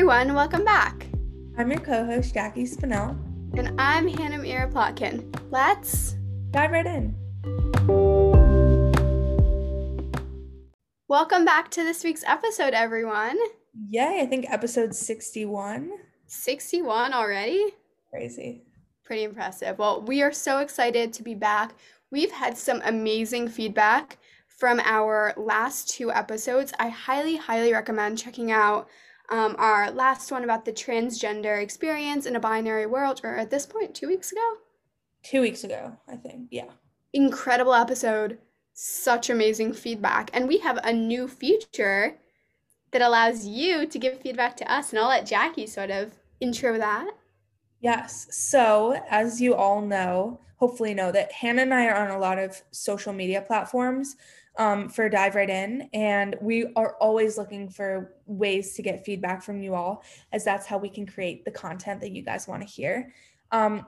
everyone, welcome back. I'm your co host, Jackie Spinell. And I'm Hannah Mira Plotkin. Let's dive right in. Welcome back to this week's episode, everyone. Yay, I think episode 61. 61 already? Crazy. Pretty impressive. Well, we are so excited to be back. We've had some amazing feedback from our last two episodes. I highly, highly recommend checking out um, our last one about the transgender experience in a binary world, or at this point, two weeks ago? Two weeks ago, I think. Yeah. Incredible episode. Such amazing feedback. And we have a new feature that allows you to give feedback to us. And I'll let Jackie sort of intro that. Yes. So, as you all know, hopefully know that Hannah and I are on a lot of social media platforms um, for Dive Right In. And we are always looking for ways to get feedback from you all, as that's how we can create the content that you guys want to hear. Um,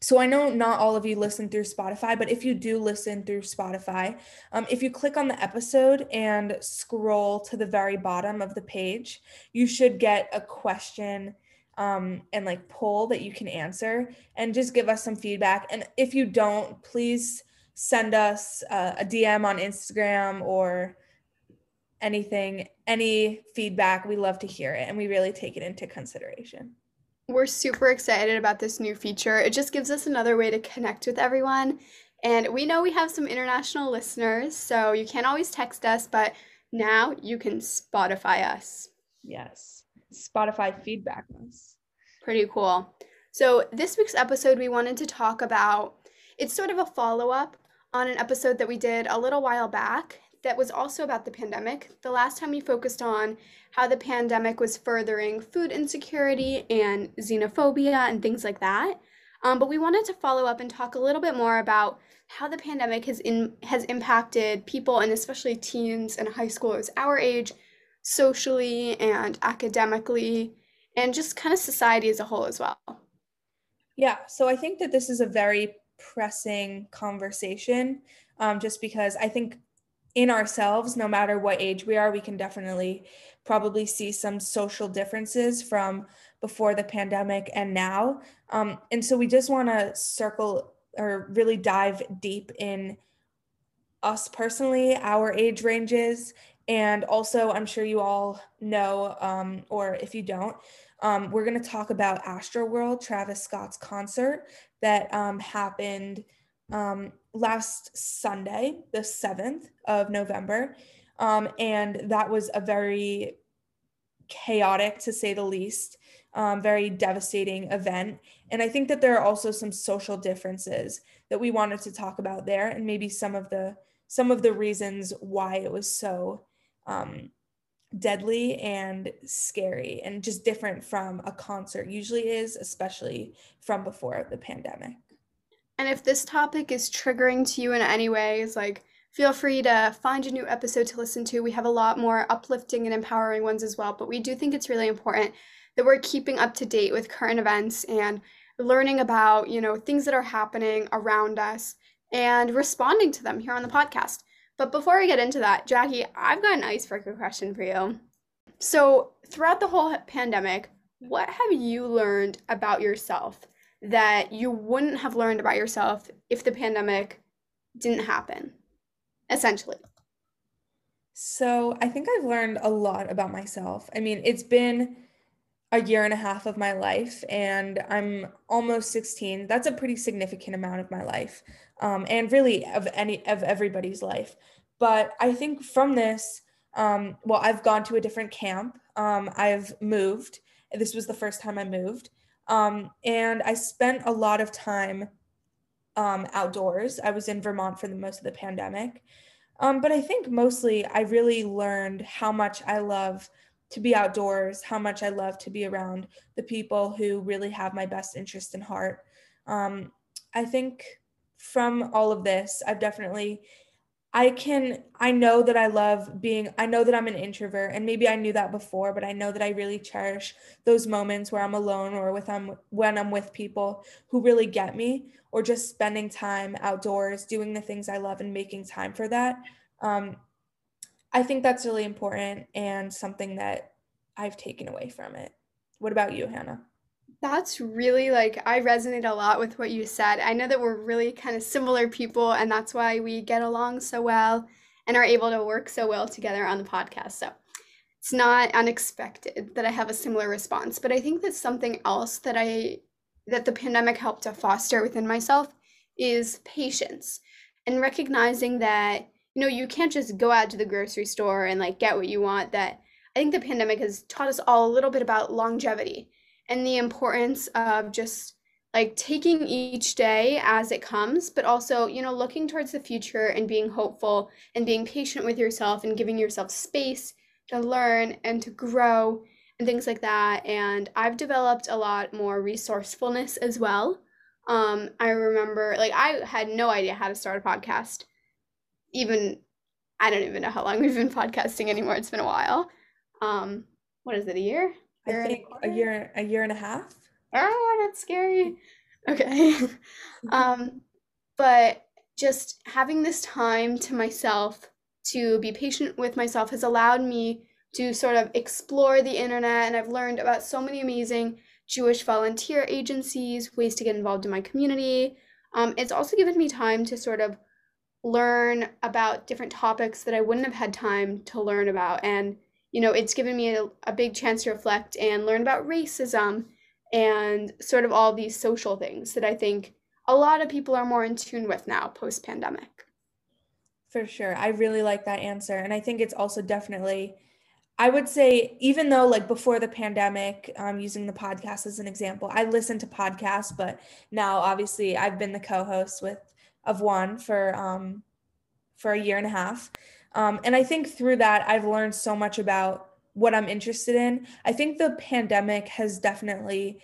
so I know not all of you listen through Spotify, but if you do listen through Spotify, um, if you click on the episode and scroll to the very bottom of the page, you should get a question um, and like poll that you can answer and just give us some feedback. And if you don't, please send us uh, a DM on Instagram or anything, any feedback. We love to hear it and we really take it into consideration. We're super excited about this new feature. It just gives us another way to connect with everyone. And we know we have some international listeners, so you can't always text us, but now you can Spotify us. Yes, Spotify feedback us. Pretty cool. So, this week's episode, we wanted to talk about it's sort of a follow up on an episode that we did a little while back that was also about the pandemic. The last time we focused on how the pandemic was furthering food insecurity and xenophobia and things like that. Um, but we wanted to follow up and talk a little bit more about how the pandemic has in, has impacted people and especially teens and high schoolers our age socially and academically and just kind of society as a whole as well. Yeah, so I think that this is a very pressing conversation um, just because I think in ourselves, no matter what age we are, we can definitely probably see some social differences from before the pandemic and now. Um, and so we just want to circle or really dive deep in us personally, our age ranges. And also, I'm sure you all know, um, or if you don't, um, we're going to talk about Astroworld, Travis Scott's concert that um, happened um, last Sunday, the 7th of November. Um, and that was a very chaotic, to say the least, um, very devastating event. And I think that there are also some social differences that we wanted to talk about there, and maybe some of the some of the reasons why it was so um, deadly and scary and just different from a concert usually is, especially from before the pandemic. And if this topic is triggering to you in any ways, like feel free to find a new episode to listen to. We have a lot more uplifting and empowering ones as well, but we do think it's really important that we're keeping up to date with current events and learning about, you know, things that are happening around us and responding to them here on the podcast. But before we get into that, Jackie, I've got an icebreaker question for you. So, throughout the whole pandemic, what have you learned about yourself that you wouldn't have learned about yourself if the pandemic didn't happen? Essentially. So, I think I've learned a lot about myself. I mean, it's been a year and a half of my life and i'm almost 16 that's a pretty significant amount of my life um, and really of any of everybody's life. But i think from this um, well i've gone to a different camp. Um, i've moved. This was the first time i moved. Um, and i spent a lot of time um, outdoors. I was in vermont for the most of the pandemic. Um, but i think mostly i really learned how much i love to be outdoors, how much I love to be around the people who really have my best interest in heart. Um, I think from all of this, I've definitely, I can, I know that I love being, I know that I'm an introvert, and maybe I knew that before, but I know that I really cherish those moments where I'm alone or with I'm when I'm with people who really get me, or just spending time outdoors, doing the things I love, and making time for that. Um, I think that's really important and something that I've taken away from it. What about you, Hannah? That's really like I resonate a lot with what you said. I know that we're really kind of similar people, and that's why we get along so well and are able to work so well together on the podcast. So it's not unexpected that I have a similar response. But I think that something else that I that the pandemic helped to foster within myself is patience and recognizing that you know you can't just go out to the grocery store and like get what you want that i think the pandemic has taught us all a little bit about longevity and the importance of just like taking each day as it comes but also you know looking towards the future and being hopeful and being patient with yourself and giving yourself space to learn and to grow and things like that and i've developed a lot more resourcefulness as well um, I remember, like, I had no idea how to start a podcast. Even, I don't even know how long we've been podcasting anymore. It's been a while. Um, what is it? A year? year I think a, a year, a year and a half. Oh, that's scary. Okay. um, but just having this time to myself to be patient with myself has allowed me to sort of explore the internet and I've learned about so many amazing Jewish volunteer agencies, ways to get involved in my community. Um, it's also given me time to sort of learn about different topics that I wouldn't have had time to learn about. And, you know, it's given me a, a big chance to reflect and learn about racism and sort of all these social things that I think a lot of people are more in tune with now post pandemic. For sure. I really like that answer. And I think it's also definitely I would say, even though like before the pandemic, um, using the podcast as an example, I listened to podcasts, but now obviously I've been the co-host with of one for um, for a year and a half, um, and I think through that I've learned so much about what I'm interested in. I think the pandemic has definitely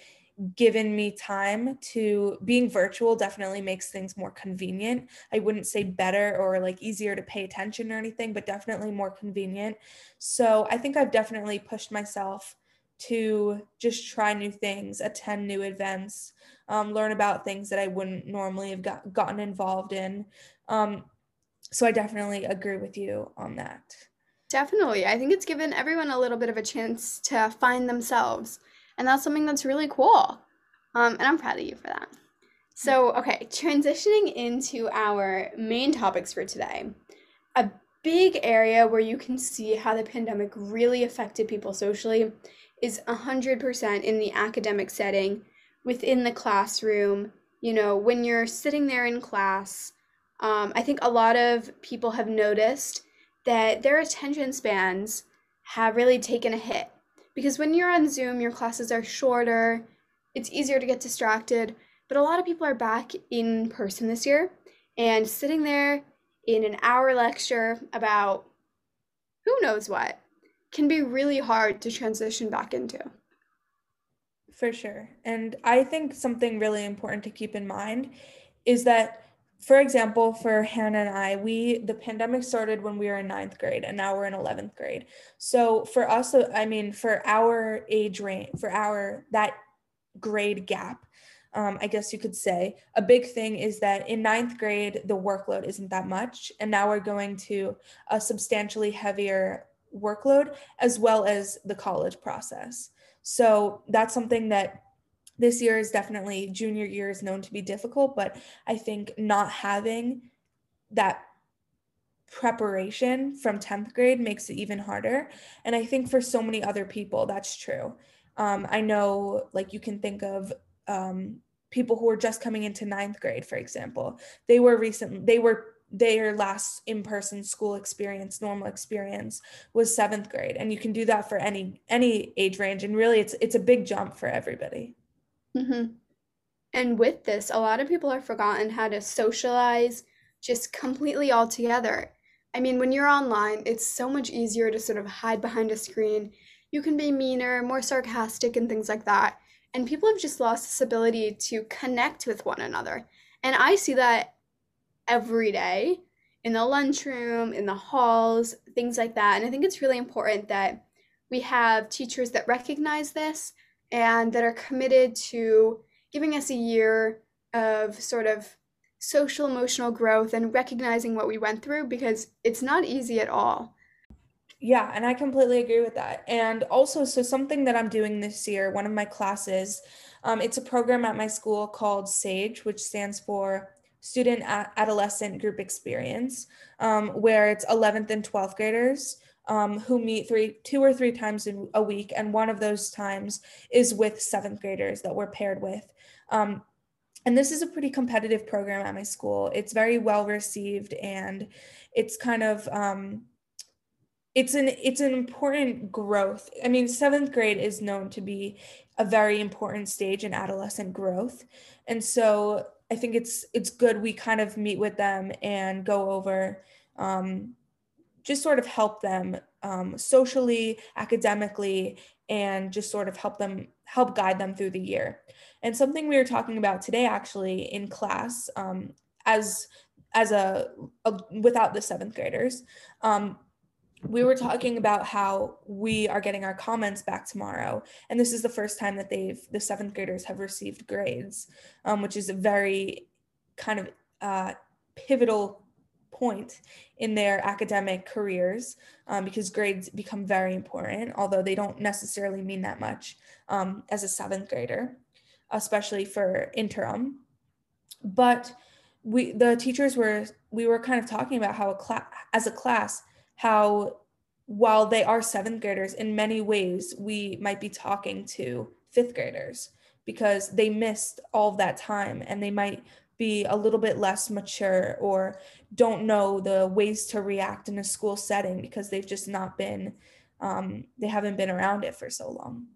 given me time to being virtual definitely makes things more convenient. I wouldn't say better or like easier to pay attention or anything, but definitely more convenient. So I think I've definitely pushed myself to just try new things, attend new events, um, learn about things that I wouldn't normally have got, gotten involved in. Um, so I definitely agree with you on that. Definitely. I think it's given everyone a little bit of a chance to find themselves and that's something that's really cool. Um, and I'm proud of you for that. So, okay, transitioning into our main topics for today. A big area where you can see how the pandemic really affected people socially is 100% in the academic setting, within the classroom. You know, when you're sitting there in class, um, I think a lot of people have noticed that their attention spans have really taken a hit because when you're on Zoom, your classes are shorter, it's easier to get distracted. But a lot of people are back in person this year and sitting there in an hour lecture about who knows what can be really hard to transition back into. For sure. And I think something really important to keep in mind is that for example, for Hannah and I, we the pandemic started when we were in ninth grade, and now we're in eleventh grade. So for us, I mean, for our age range, for our that grade gap, um, I guess you could say a big thing is that in ninth grade the workload isn't that much, and now we're going to a substantially heavier workload as well as the college process. So that's something that this year is definitely junior year is known to be difficult, but I think not having that preparation from 10th grade makes it even harder. And I think for so many other people, that's true. Um, I know, like, you can think of um, people who are just coming into ninth grade, for example. They were recent, they were their last in-person school experience normal experience was seventh grade and you can do that for any any age range and really it's it's a big jump for everybody Mm-hmm. And with this, a lot of people have forgotten how to socialize just completely all together. I mean, when you're online, it's so much easier to sort of hide behind a screen. You can be meaner, more sarcastic, and things like that. And people have just lost this ability to connect with one another. And I see that every day in the lunchroom, in the halls, things like that. And I think it's really important that we have teachers that recognize this and that are committed to giving us a year of sort of social emotional growth and recognizing what we went through because it's not easy at all. Yeah, and I completely agree with that. And also, so something that I'm doing this year, one of my classes, um, it's a program at my school called SAGE, which stands for Student Adolescent Group Experience, um, where it's 11th and 12th graders um, who meet three, two or three times a week, and one of those times is with seventh graders that we're paired with. Um, and this is a pretty competitive program at my school. It's very well received, and it's kind of um, it's an it's an important growth. I mean, seventh grade is known to be a very important stage in adolescent growth, and so I think it's it's good we kind of meet with them and go over um, just sort of help them um, socially, academically, and just sort of help them help guide them through the year. And something we were talking about today, actually, in class, um, as as a, a, without the seventh graders, um, we were talking about how we are getting our comments back tomorrow, and this is the first time that they've the seventh graders have received grades, um, which is a very kind of uh, pivotal point in their academic careers um, because grades become very important, although they don't necessarily mean that much um, as a seventh grader, especially for interim. But we, the teachers were, we were kind of talking about how a class, as a class, how while they are seventh graders, in many ways, we might be talking to fifth graders because they missed all that time and they might be a little bit less mature or don't know the ways to react in a school setting because they've just not been um, they haven't been around it for so long.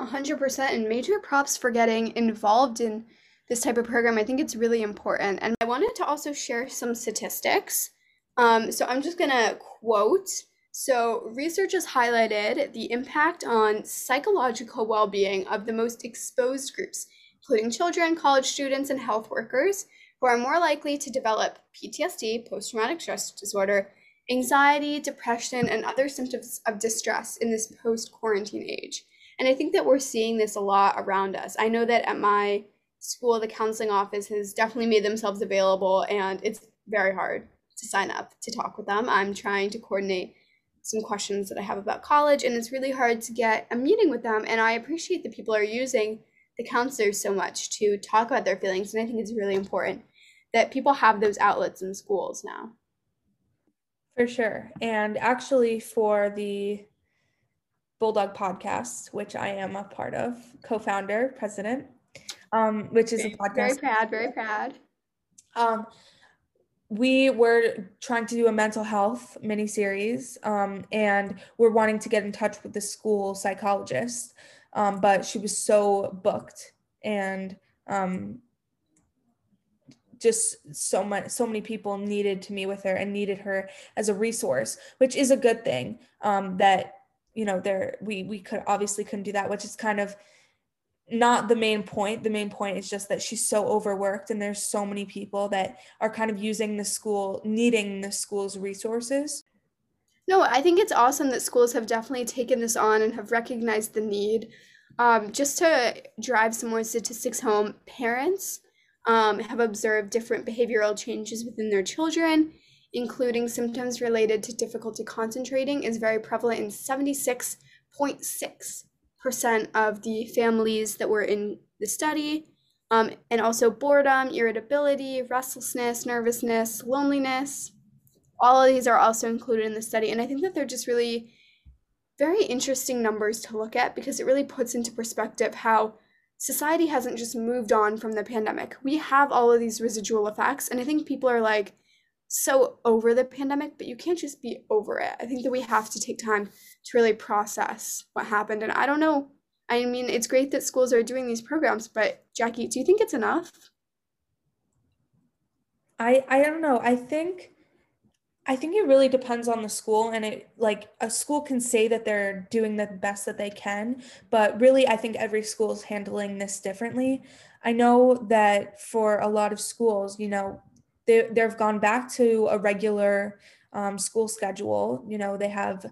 100% and major props for getting involved in this type of program. I think it's really important. And i wanted to also share some statistics um, so i'm just going to quote so research has highlighted the impact on psychological well-being of the most exposed groups including children, college students, and health workers, who are more likely to develop PTSD, post traumatic stress disorder, anxiety, depression, and other symptoms of distress in this post quarantine age. And I think that we're seeing this a lot around us. I know that at my school, the counseling office has definitely made themselves available, and it's very hard to sign up to talk with them. I'm trying to coordinate some questions that I have about college, and it's really hard to get a meeting with them. And I appreciate that people are using the counselors so much to talk about their feelings. And I think it's really important that people have those outlets in schools now. For sure. And actually, for the Bulldog podcast, which I am a part of, co founder, president, um, which is a podcast. Very proud, very proud. Um, we were trying to do a mental health mini series um, and we're wanting to get in touch with the school psychologist um, but she was so booked and um, just so much so many people needed to meet with her and needed her as a resource which is a good thing um, that you know there we we could obviously couldn't do that which is kind of not the main point the main point is just that she's so overworked and there's so many people that are kind of using the school needing the school's resources no, I think it's awesome that schools have definitely taken this on and have recognized the need. Um, just to drive some more statistics home, parents um, have observed different behavioral changes within their children, including symptoms related to difficulty concentrating, is very prevalent in 76.6% of the families that were in the study. Um, and also boredom, irritability, restlessness, nervousness, loneliness all of these are also included in the study. And I think that they're just really very interesting numbers to look at because it really puts into perspective how society hasn't just moved on from the pandemic. We have all of these residual effects. And I think people are like so over the pandemic, but you can't just be over it. I think that we have to take time to really process what happened. And I don't know. I mean, it's great that schools are doing these programs, but Jackie, do you think it's enough? I I don't know. I think I think it really depends on the school and it like a school can say that they're doing the best that they can, but really I think every school is handling this differently. I know that for a lot of schools, you know, they they've gone back to a regular um, school schedule. You know, they have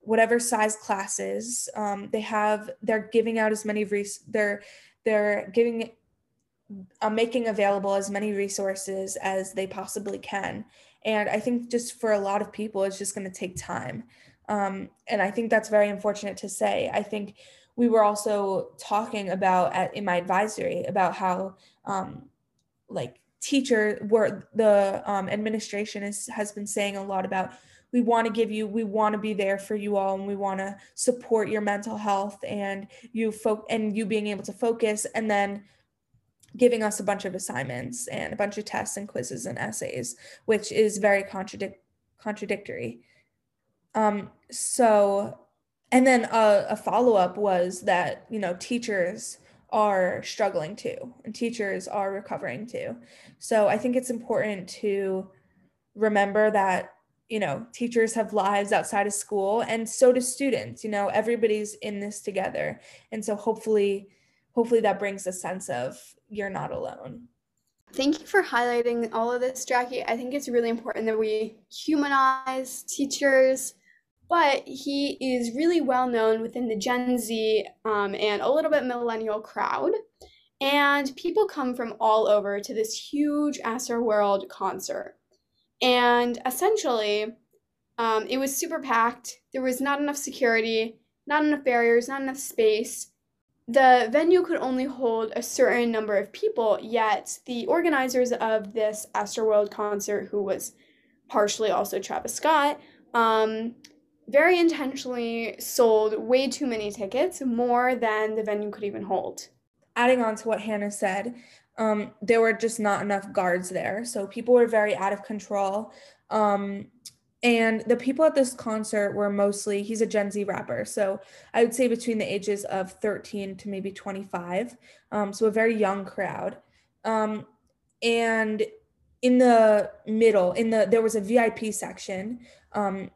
whatever size classes. Um, they have they're giving out as many res- they're they're giving uh, making available as many resources as they possibly can And I think just for a lot of people, it's just going to take time. Um, and I think that's very unfortunate to say. I think we were also talking about at, in my advisory about how um, like teacher where the um, administration is, has been saying a lot about we want to give you we want to be there for you all and we want to support your mental health and you fo- and you being able to focus and then giving us a bunch of assignments and a bunch of tests and quizzes and essays which is very contradic- contradictory. Um, so and then a, a follow-up was that you know teachers are struggling too and teachers are recovering too so i think it's important to remember that you know teachers have lives outside of school and so do students you know everybody's in this together. And so hopefully hopefully that brings a sense of you're not alone. Thank you for highlighting all of this, Jackie. I think it's really important that we humanize teachers, but he is really well known within the Gen Z um, and a little bit millennial crowd. And people come from all over to this huge Astroworld concert. And essentially, um, it was super packed. There was not enough security, not enough barriers, not enough space. The venue could only hold a certain number of people, yet the organizers of this Astroworld concert, who was partially also Travis Scott, um, very intentionally sold way too many tickets, more than the venue could even hold. Adding on to what Hannah said, um, there were just not enough guards there. So people were very out of control. Um, and the people at this concert were mostly, he's a Gen Z rapper. So I would say between the ages of 13 to maybe 25. Um, so a very young crowd. Um, and in the middle, in the, there was a VIP section um,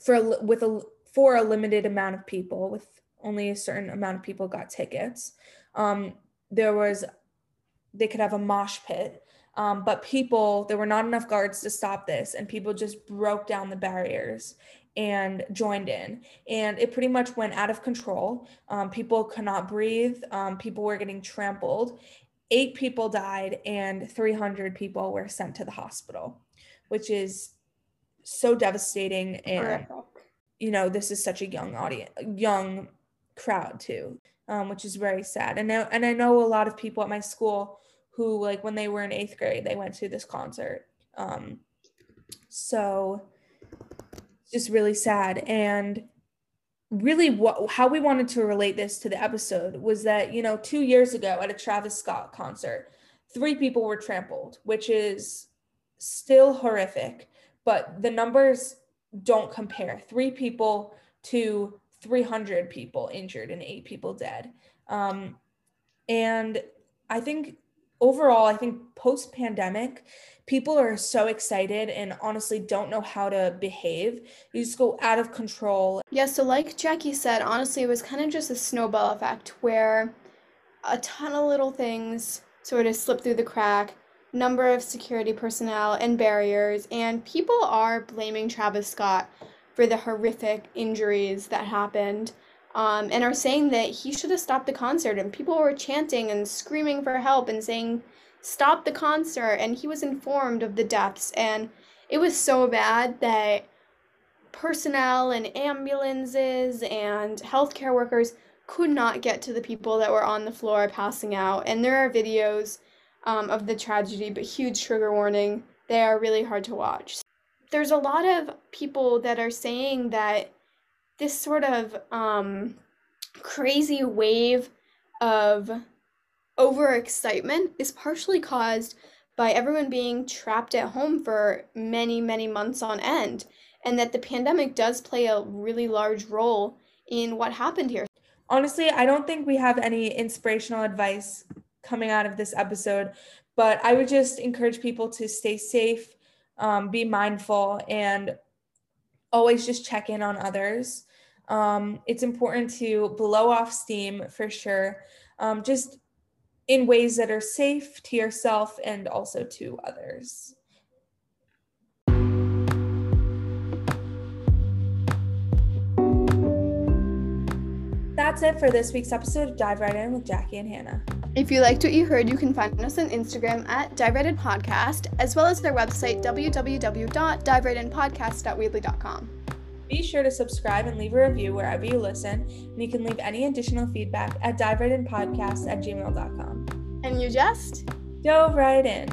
for, with a, for a limited amount of people with only a certain amount of people got tickets. Um, there was, they could have a mosh pit um, but people, there were not enough guards to stop this, and people just broke down the barriers and joined in. And it pretty much went out of control. Um, people could not breathe, um, people were getting trampled. Eight people died, and 300 people were sent to the hospital, which is so devastating. And, you know, this is such a young audience, young crowd, too. Um, which is very sad. And now, and I know a lot of people at my school who like when they were in eighth grade they went to this concert um so just really sad and really what how we wanted to relate this to the episode was that you know two years ago at a travis scott concert three people were trampled which is still horrific but the numbers don't compare three people to 300 people injured and eight people dead um, and i think overall, I think post pandemic, people are so excited and honestly don't know how to behave. You just go out of control. Yeah, so like Jackie said, honestly, it was kind of just a snowball effect where a ton of little things sort of slip through the crack, number of security personnel and barriers, and people are blaming Travis Scott for the horrific injuries that happened um, and are saying that he should have stopped the concert. And people were chanting and screaming for help and saying, Stop the concert. And he was informed of the deaths. And it was so bad that personnel and ambulances and healthcare workers could not get to the people that were on the floor passing out. And there are videos um, of the tragedy, but huge trigger warning. They are really hard to watch. There's a lot of people that are saying that this sort of um, crazy wave of overexcitement is partially caused by everyone being trapped at home for many, many months on end, and that the pandemic does play a really large role in what happened here. Honestly, I don't think we have any inspirational advice coming out of this episode, but I would just encourage people to stay safe, um, be mindful, and always just check in on others. Um, it's important to blow off steam for sure, um, just in ways that are safe to yourself and also to others. That's it for this week's episode of Dive Right In with Jackie and Hannah. If you liked what you heard, you can find us on Instagram at Dive Right In Podcast, as well as their website, www.diverightinpodcast.weebly.com. Be sure to subscribe and leave a review wherever you listen, and you can leave any additional feedback at diverightinpodcast at gmail.com. And you just dove right in.